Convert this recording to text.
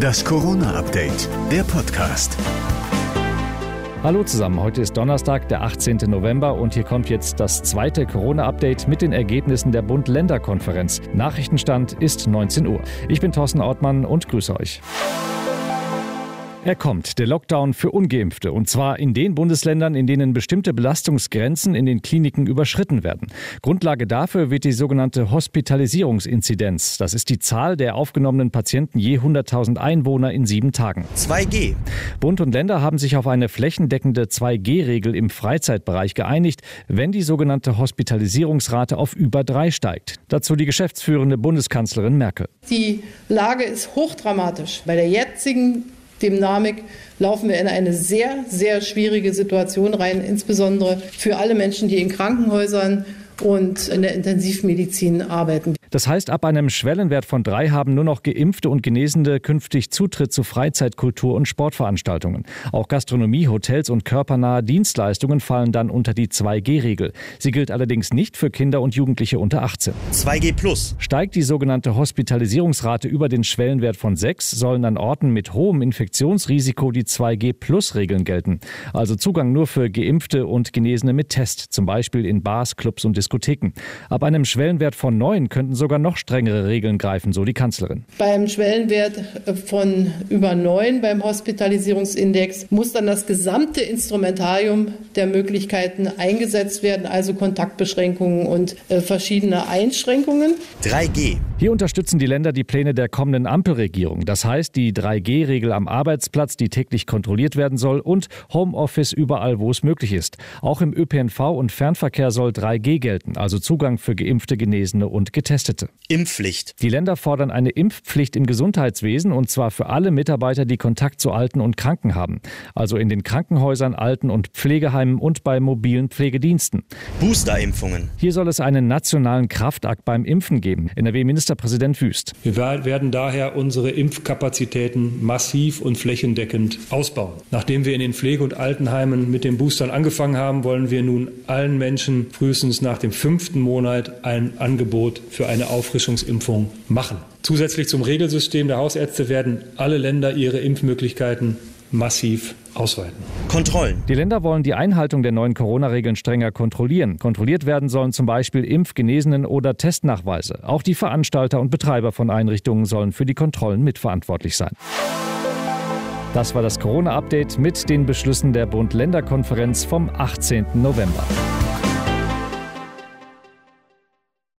Das Corona-Update, der Podcast. Hallo zusammen, heute ist Donnerstag, der 18. November und hier kommt jetzt das zweite Corona-Update mit den Ergebnissen der Bund-Länder-Konferenz. Nachrichtenstand ist 19 Uhr. Ich bin Thorsten Ortmann und grüße euch. Er kommt, der Lockdown für ungeimpfte, und zwar in den Bundesländern, in denen bestimmte Belastungsgrenzen in den Kliniken überschritten werden. Grundlage dafür wird die sogenannte Hospitalisierungsinzidenz. Das ist die Zahl der aufgenommenen Patienten je 100.000 Einwohner in sieben Tagen. 2G. Bund und Länder haben sich auf eine flächendeckende 2G-Regel im Freizeitbereich geeinigt, wenn die sogenannte Hospitalisierungsrate auf über drei steigt. Dazu die geschäftsführende Bundeskanzlerin Merkel. Die Lage ist hochdramatisch. Bei der jetzigen Dynamik laufen wir in eine sehr, sehr schwierige Situation rein, insbesondere für alle Menschen, die in Krankenhäusern und in der Intensivmedizin arbeiten. Das heißt, ab einem Schwellenwert von drei haben nur noch Geimpfte und Genesene künftig Zutritt zu Freizeitkultur und Sportveranstaltungen. Auch Gastronomie, Hotels und körpernahe Dienstleistungen fallen dann unter die 2G-Regel. Sie gilt allerdings nicht für Kinder und Jugendliche unter 18. 2G Plus. Steigt die sogenannte Hospitalisierungsrate über den Schwellenwert von 6, sollen an Orten mit hohem Infektionsrisiko die 2G-Plus-Regeln gelten. Also Zugang nur für Geimpfte und Genesene mit Test, zum Beispiel in Bars, Clubs und Diskotheken. Ab einem Schwellenwert von 9 könnten sogar noch strengere Regeln greifen, so die Kanzlerin. Beim Schwellenwert von über 9 beim Hospitalisierungsindex muss dann das gesamte Instrumentarium der Möglichkeiten eingesetzt werden, also Kontaktbeschränkungen und äh, verschiedene Einschränkungen. 3G. Hier unterstützen die Länder die Pläne der kommenden Ampelregierung. Das heißt, die 3G-Regel am Arbeitsplatz, die täglich kontrolliert werden soll und Homeoffice überall, wo es möglich ist. Auch im ÖPNV und Fernverkehr soll 3G gelten, also Zugang für Geimpfte, Genesene und Getestete. Impfpflicht. Die Länder fordern eine Impfpflicht im Gesundheitswesen und zwar für alle Mitarbeiter, die Kontakt zu Alten und Kranken haben. Also in den Krankenhäusern, Alten- und Pflegeheimen und bei mobilen Pflegediensten. Boosterimpfungen. Hier soll es einen nationalen Kraftakt beim Impfen geben. NRW-Ministerpräsident Wüst. Wir werden daher unsere Impfkapazitäten massiv und flächendeckend ausbauen. Nachdem wir in den Pflege- und Altenheimen mit den Boostern angefangen haben, wollen wir nun allen Menschen frühestens nach dem fünften Monat ein Angebot für eine Auffrischungsimpfung machen. Zusätzlich zum Regelsystem der Hausärzte werden alle Länder ihre Impfmöglichkeiten massiv ausweiten. Kontrollen. Die Länder wollen die Einhaltung der neuen Corona-Regeln strenger kontrollieren. Kontrolliert werden sollen zum Beispiel Impfgenesenen oder Testnachweise. Auch die Veranstalter und Betreiber von Einrichtungen sollen für die Kontrollen mitverantwortlich sein. Das war das Corona-Update mit den Beschlüssen der Bund-Länder-Konferenz vom 18. November.